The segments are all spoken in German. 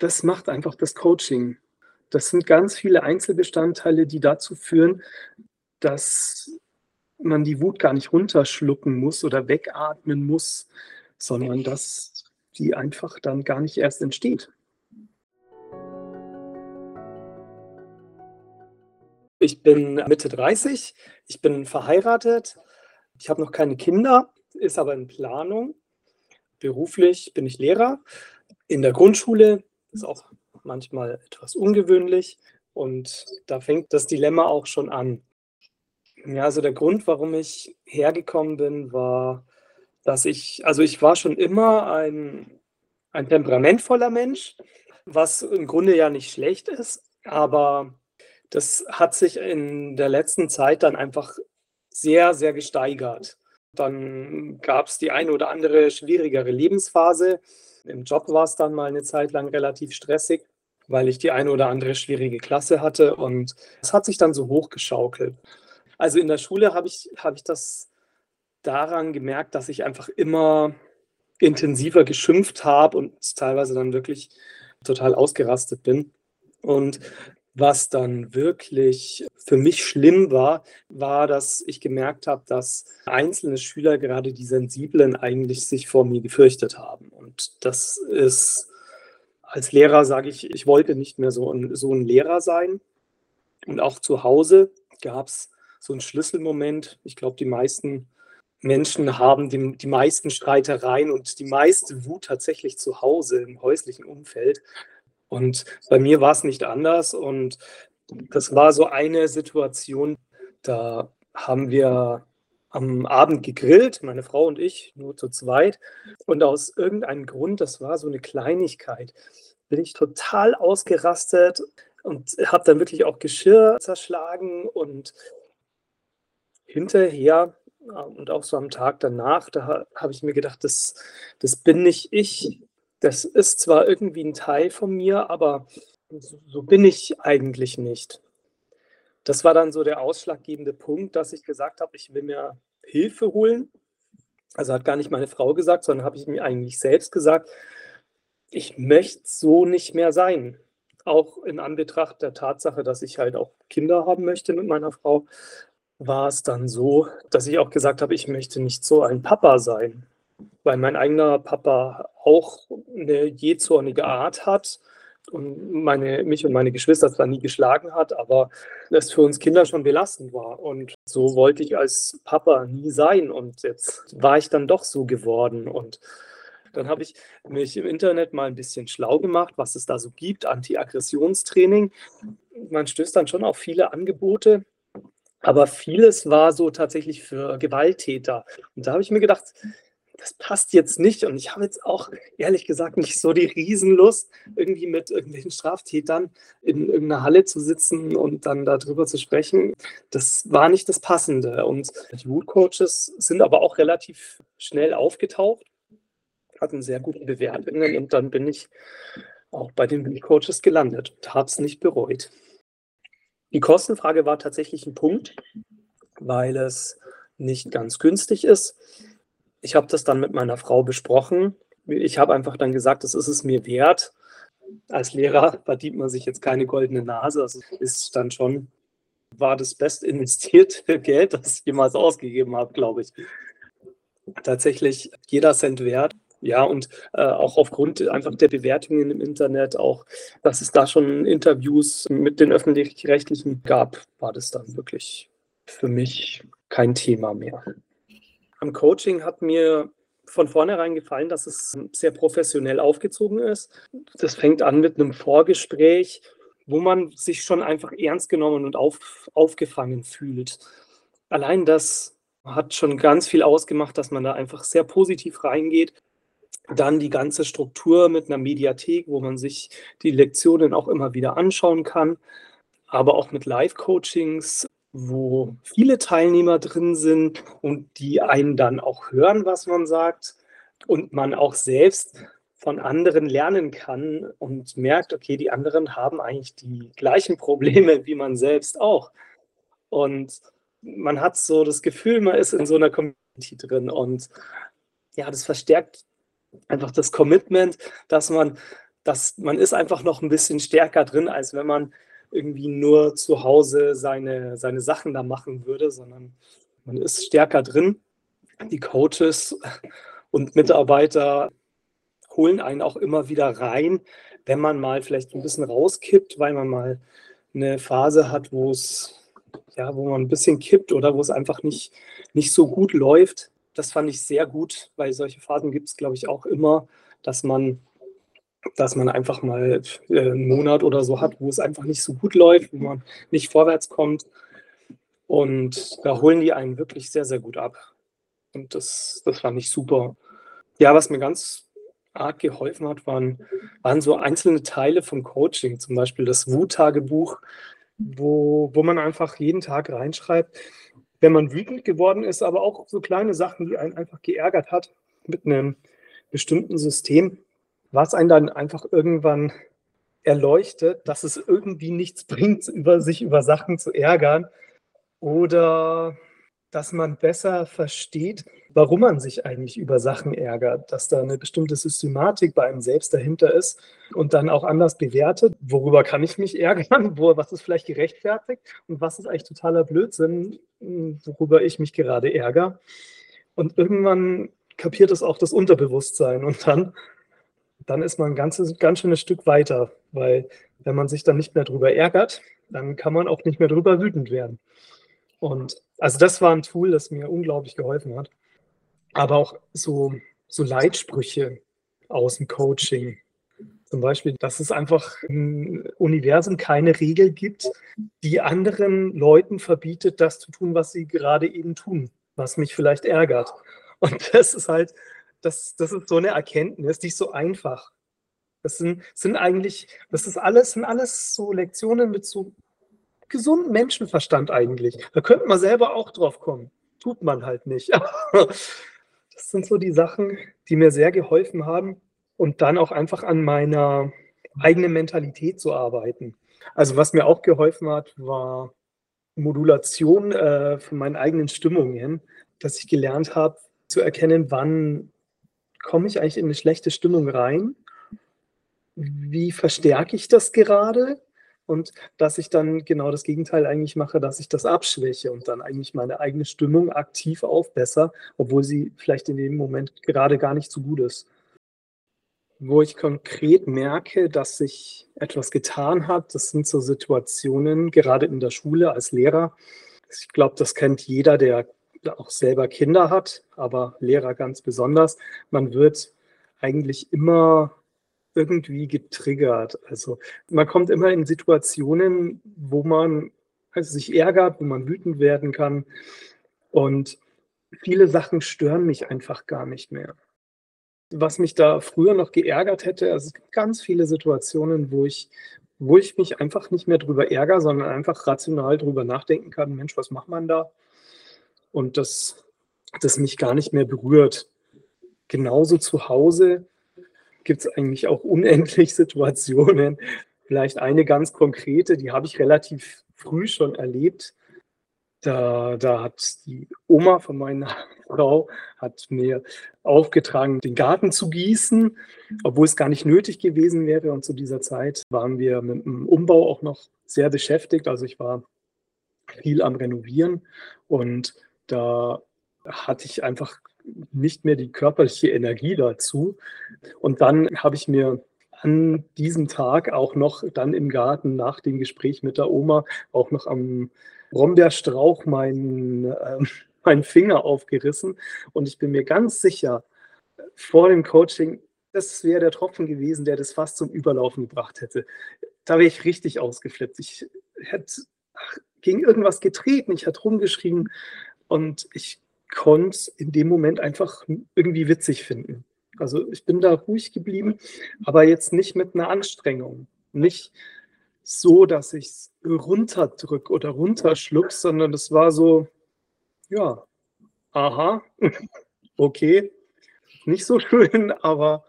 das macht einfach das Coaching. Das sind ganz viele Einzelbestandteile, die dazu führen, dass man die Wut gar nicht runterschlucken muss oder wegatmen muss, sondern dass die einfach dann gar nicht erst entsteht. Ich bin Mitte 30, ich bin verheiratet, ich habe noch keine Kinder, ist aber in Planung. Beruflich bin ich Lehrer in der Grundschule, ist auch manchmal etwas ungewöhnlich und da fängt das Dilemma auch schon an. Ja, also der Grund, warum ich hergekommen bin, war, dass ich, also ich war schon immer ein, ein temperamentvoller Mensch, was im Grunde ja nicht schlecht ist, aber das hat sich in der letzten Zeit dann einfach sehr, sehr gesteigert. Dann gab es die eine oder andere schwierigere Lebensphase. Im Job war es dann mal eine Zeit lang relativ stressig, weil ich die eine oder andere schwierige Klasse hatte und es hat sich dann so hochgeschaukelt. Also in der Schule habe ich, hab ich das daran gemerkt, dass ich einfach immer intensiver geschimpft habe und teilweise dann wirklich total ausgerastet bin. Und was dann wirklich für mich schlimm war, war, dass ich gemerkt habe, dass einzelne Schüler, gerade die Sensiblen, eigentlich sich vor mir gefürchtet haben. Und das ist, als Lehrer sage ich, ich wollte nicht mehr so ein, so ein Lehrer sein. Und auch zu Hause gab es so einen Schlüsselmoment. Ich glaube, die meisten Menschen haben die, die meisten Streitereien und die meiste Wut tatsächlich zu Hause im häuslichen Umfeld. Und bei mir war es nicht anders. Und das war so eine Situation, da haben wir am Abend gegrillt, meine Frau und ich, nur zu zweit. Und aus irgendeinem Grund, das war so eine Kleinigkeit, bin ich total ausgerastet und habe dann wirklich auch Geschirr zerschlagen und hinterher und auch so am Tag danach, da habe ich mir gedacht, das, das bin nicht ich. Das ist zwar irgendwie ein Teil von mir, aber so bin ich eigentlich nicht. Das war dann so der ausschlaggebende Punkt, dass ich gesagt habe, ich will mir Hilfe holen. Also hat gar nicht meine Frau gesagt, sondern habe ich mir eigentlich selbst gesagt, ich möchte so nicht mehr sein. Auch in Anbetracht der Tatsache, dass ich halt auch Kinder haben möchte mit meiner Frau, war es dann so, dass ich auch gesagt habe, ich möchte nicht so ein Papa sein, weil mein eigener Papa auch eine jähzornige Art hat und meine, mich und meine Geschwister zwar nie geschlagen hat, aber es für uns Kinder schon belastend war. Und so wollte ich als Papa nie sein. Und jetzt war ich dann doch so geworden. Und dann habe ich mich im Internet mal ein bisschen schlau gemacht, was es da so gibt, Anti-Aggressionstraining. Man stößt dann schon auf viele Angebote, aber vieles war so tatsächlich für Gewalttäter. Und da habe ich mir gedacht, das passt jetzt nicht. Und ich habe jetzt auch ehrlich gesagt nicht so die Riesenlust, irgendwie mit irgendwelchen Straftätern in irgendeiner Halle zu sitzen und dann darüber zu sprechen. Das war nicht das Passende. Und die Root-Coaches sind aber auch relativ schnell aufgetaucht, hatten sehr gute Bewertungen und dann bin ich auch bei den Root-Coaches gelandet und habe es nicht bereut. Die Kostenfrage war tatsächlich ein Punkt, weil es nicht ganz günstig ist. Ich habe das dann mit meiner Frau besprochen. Ich habe einfach dann gesagt, das ist es mir wert. Als Lehrer verdient man sich jetzt keine goldene Nase. Also ist dann schon, war das best investierte Geld, das ich jemals ausgegeben habe, glaube ich. Tatsächlich jeder Cent wert. Ja, und äh, auch aufgrund einfach der Bewertungen im Internet, auch dass es da schon Interviews mit den öffentlich-rechtlichen gab, war das dann wirklich für mich kein Thema mehr. Am Coaching hat mir von vornherein gefallen, dass es sehr professionell aufgezogen ist. Das fängt an mit einem Vorgespräch, wo man sich schon einfach ernst genommen und auf, aufgefangen fühlt. Allein das hat schon ganz viel ausgemacht, dass man da einfach sehr positiv reingeht dann die ganze Struktur mit einer Mediathek, wo man sich die Lektionen auch immer wieder anschauen kann, aber auch mit Live-Coachings, wo viele Teilnehmer drin sind und die einen dann auch hören, was man sagt und man auch selbst von anderen lernen kann und merkt, okay, die anderen haben eigentlich die gleichen Probleme wie man selbst auch. Und man hat so das Gefühl, man ist in so einer Community drin und ja, das verstärkt einfach das Commitment, dass man dass man ist einfach noch ein bisschen stärker drin, als wenn man irgendwie nur zu Hause seine, seine Sachen da machen würde, sondern man ist stärker drin. Die Coaches und Mitarbeiter holen einen auch immer wieder rein, wenn man mal vielleicht ein bisschen rauskippt, weil man mal eine Phase hat, wo es ja, wo man ein bisschen kippt oder wo es einfach nicht, nicht so gut läuft. Das fand ich sehr gut, weil solche Phasen gibt es, glaube ich, auch immer, dass man, dass man einfach mal äh, einen Monat oder so hat, wo es einfach nicht so gut läuft, wo man nicht vorwärts kommt. Und da holen die einen wirklich sehr, sehr gut ab. Und das, das fand ich super. Ja, was mir ganz arg geholfen hat, waren, waren so einzelne Teile vom Coaching, zum Beispiel das Wut-Tagebuch, wo, wo man einfach jeden Tag reinschreibt, wenn man wütend geworden ist, aber auch so kleine Sachen, die einen einfach geärgert hat mit einem bestimmten System, was einen dann einfach irgendwann erleuchtet, dass es irgendwie nichts bringt, über sich über Sachen zu ärgern oder dass man besser versteht, warum man sich eigentlich über Sachen ärgert, dass da eine bestimmte Systematik bei einem selbst dahinter ist und dann auch anders bewertet, worüber kann ich mich ärgern, wo, was ist vielleicht gerechtfertigt und was ist eigentlich totaler Blödsinn, worüber ich mich gerade ärgere. Und irgendwann kapiert es auch das Unterbewusstsein und dann, dann ist man ein ganzes, ganz schönes Stück weiter, weil wenn man sich dann nicht mehr drüber ärgert, dann kann man auch nicht mehr drüber wütend werden. Und also das war ein Tool, das mir unglaublich geholfen hat. Aber auch so, so Leitsprüche aus dem Coaching. Zum Beispiel, dass es einfach im Universum keine Regel gibt, die anderen Leuten verbietet, das zu tun, was sie gerade eben tun, was mich vielleicht ärgert. Und das ist halt, das, das ist so eine Erkenntnis, die ist so einfach. Das sind, sind eigentlich, das ist alles, sind alles so Lektionen mit so gesunden Menschenverstand eigentlich. Da könnte man selber auch drauf kommen. Tut man halt nicht. das sind so die Sachen, die mir sehr geholfen haben und dann auch einfach an meiner eigenen Mentalität zu arbeiten. Also was mir auch geholfen hat, war Modulation äh, von meinen eigenen Stimmungen, dass ich gelernt habe zu erkennen, wann komme ich eigentlich in eine schlechte Stimmung rein, wie verstärke ich das gerade und dass ich dann genau das Gegenteil eigentlich mache, dass ich das abschwäche und dann eigentlich meine eigene Stimmung aktiv aufbessere, obwohl sie vielleicht in dem Moment gerade gar nicht so gut ist. Wo ich konkret merke, dass sich etwas getan hat, das sind so Situationen, gerade in der Schule als Lehrer. Ich glaube, das kennt jeder, der auch selber Kinder hat, aber Lehrer ganz besonders. Man wird eigentlich immer irgendwie getriggert. Also man kommt immer in Situationen, wo man also sich ärgert, wo man wütend werden kann. Und viele Sachen stören mich einfach gar nicht mehr. Was mich da früher noch geärgert hätte, also es gibt ganz viele Situationen, wo ich, wo ich mich einfach nicht mehr drüber ärgere, sondern einfach rational drüber nachdenken kann, Mensch, was macht man da? Und das, das mich gar nicht mehr berührt. Genauso zu Hause, gibt es eigentlich auch unendlich Situationen. Vielleicht eine ganz konkrete, die habe ich relativ früh schon erlebt. Da, da hat die Oma von meiner Frau hat mir aufgetragen, den Garten zu gießen, obwohl es gar nicht nötig gewesen wäre. Und zu dieser Zeit waren wir mit dem Umbau auch noch sehr beschäftigt. Also ich war viel am Renovieren und da hatte ich einfach nicht mehr die körperliche Energie dazu. Und dann habe ich mir an diesem Tag auch noch dann im Garten nach dem Gespräch mit der Oma auch noch am Brombeerstrauch meinen, äh, meinen Finger aufgerissen. Und ich bin mir ganz sicher, vor dem Coaching, das wäre der Tropfen gewesen, der das fast zum Überlaufen gebracht hätte. Da wäre ich richtig ausgeflippt. Ich hätte gegen irgendwas getreten, ich hätte rumgeschrien und ich konnte es in dem Moment einfach irgendwie witzig finden. Also ich bin da ruhig geblieben, aber jetzt nicht mit einer Anstrengung. Nicht so, dass ich es runterdrück oder runterschluck, sondern es war so, ja, aha, okay, nicht so schön, aber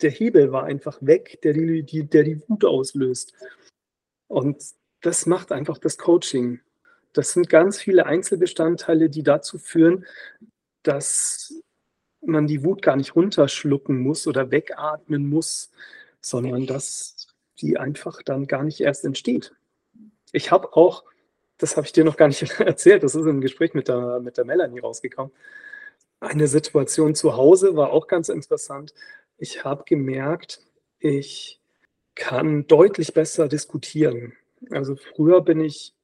der Hebel war einfach weg, der die, der die Wut auslöst. Und das macht einfach das Coaching. Das sind ganz viele Einzelbestandteile, die dazu führen, dass man die Wut gar nicht runterschlucken muss oder wegatmen muss, sondern dass die einfach dann gar nicht erst entsteht. Ich habe auch, das habe ich dir noch gar nicht erzählt, das ist im Gespräch mit der, mit der Melanie rausgekommen, eine Situation zu Hause war auch ganz interessant. Ich habe gemerkt, ich kann deutlich besser diskutieren. Also früher bin ich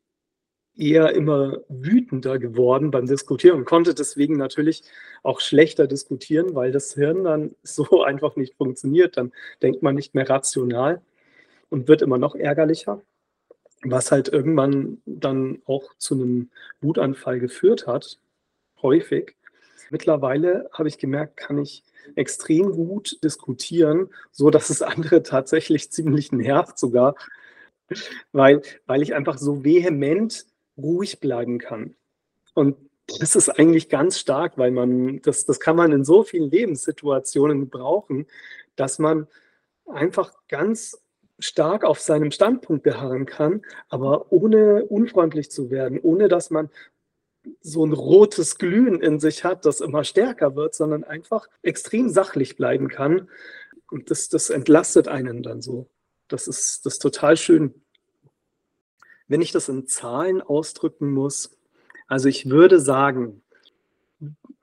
eher immer wütender geworden beim Diskutieren und konnte deswegen natürlich auch schlechter diskutieren, weil das Hirn dann so einfach nicht funktioniert. Dann denkt man nicht mehr rational und wird immer noch ärgerlicher, was halt irgendwann dann auch zu einem Wutanfall geführt hat, häufig. Mittlerweile habe ich gemerkt, kann ich extrem gut diskutieren, so dass es andere tatsächlich ziemlich nervt sogar, weil, weil ich einfach so vehement ruhig bleiben kann. Und das ist eigentlich ganz stark, weil man, das, das kann man in so vielen Lebenssituationen brauchen, dass man einfach ganz stark auf seinem Standpunkt beharren kann, aber ohne unfreundlich zu werden, ohne dass man so ein rotes Glühen in sich hat, das immer stärker wird, sondern einfach extrem sachlich bleiben kann. Und das, das entlastet einen dann so. Das ist, das ist total schön. Wenn ich das in Zahlen ausdrücken muss, also ich würde sagen,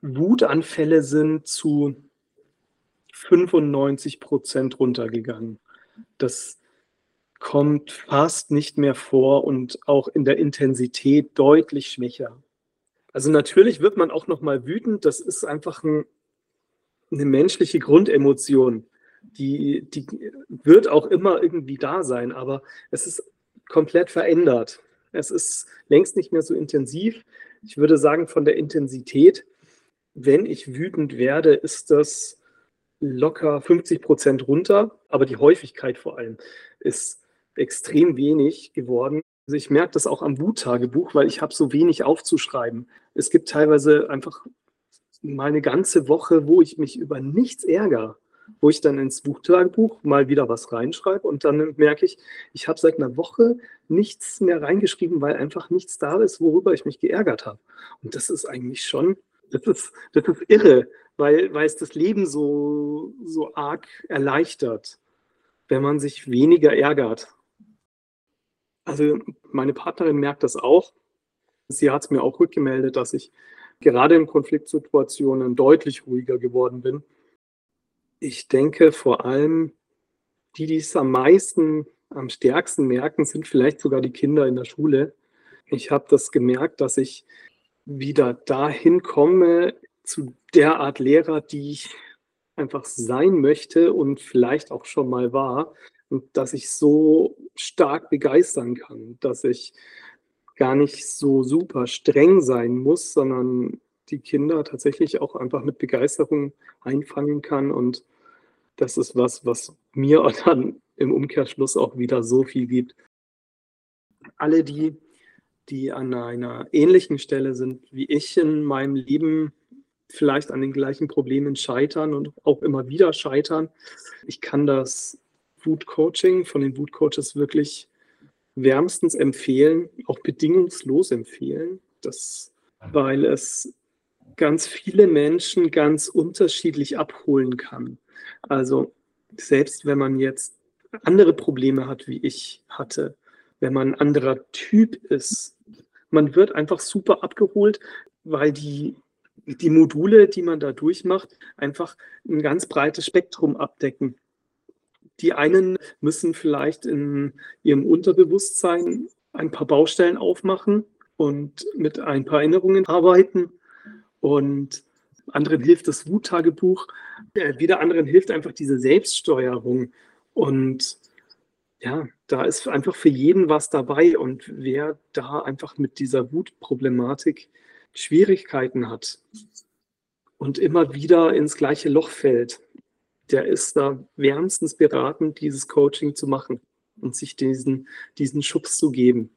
Wutanfälle sind zu 95 Prozent runtergegangen. Das kommt fast nicht mehr vor und auch in der Intensität deutlich schwächer. Also natürlich wird man auch noch mal wütend. Das ist einfach ein, eine menschliche Grundemotion. Die, die wird auch immer irgendwie da sein, aber es ist komplett verändert. Es ist längst nicht mehr so intensiv. Ich würde sagen, von der Intensität, wenn ich wütend werde, ist das locker 50 Prozent runter, aber die Häufigkeit vor allem ist extrem wenig geworden. Also ich merke das auch am Wuttagebuch, weil ich habe so wenig aufzuschreiben. Es gibt teilweise einfach mal eine ganze Woche, wo ich mich über nichts ärgere, wo ich dann ins Buchtagebuch mal wieder was reinschreibe und dann merke ich, ich habe seit einer Woche nichts mehr reingeschrieben, weil einfach nichts da ist, worüber ich mich geärgert habe. Und das ist eigentlich schon, das ist, das ist irre, weil, weil es das Leben so, so arg erleichtert, wenn man sich weniger ärgert. Also meine Partnerin merkt das auch. Sie hat es mir auch rückgemeldet, dass ich gerade in Konfliktsituationen deutlich ruhiger geworden bin. Ich denke vor allem, die, die es am meisten, am stärksten merken, sind vielleicht sogar die Kinder in der Schule. Ich habe das gemerkt, dass ich wieder dahin komme zu der Art Lehrer, die ich einfach sein möchte und vielleicht auch schon mal war und dass ich so stark begeistern kann, dass ich gar nicht so super streng sein muss, sondern die Kinder tatsächlich auch einfach mit Begeisterung einfangen kann. Und das ist was, was mir dann im Umkehrschluss auch wieder so viel gibt. Alle die, die an einer ähnlichen Stelle sind wie ich in meinem Leben, vielleicht an den gleichen Problemen scheitern und auch immer wieder scheitern. Ich kann das Food Coaching von den Food Coaches wirklich wärmstens empfehlen, auch bedingungslos empfehlen, das, weil es ganz viele Menschen ganz unterschiedlich abholen kann. Also selbst wenn man jetzt andere Probleme hat, wie ich hatte, wenn man ein anderer Typ ist, man wird einfach super abgeholt, weil die, die Module, die man da durchmacht, einfach ein ganz breites Spektrum abdecken. Die einen müssen vielleicht in ihrem Unterbewusstsein ein paar Baustellen aufmachen und mit ein paar Erinnerungen arbeiten. Und anderen hilft das Wuttagebuch. Wieder anderen hilft einfach diese Selbststeuerung. Und ja, da ist einfach für jeden was dabei. Und wer da einfach mit dieser Wutproblematik Schwierigkeiten hat und immer wieder ins gleiche Loch fällt, der ist da wärmstens beraten, dieses Coaching zu machen und sich diesen, diesen Schubs zu geben.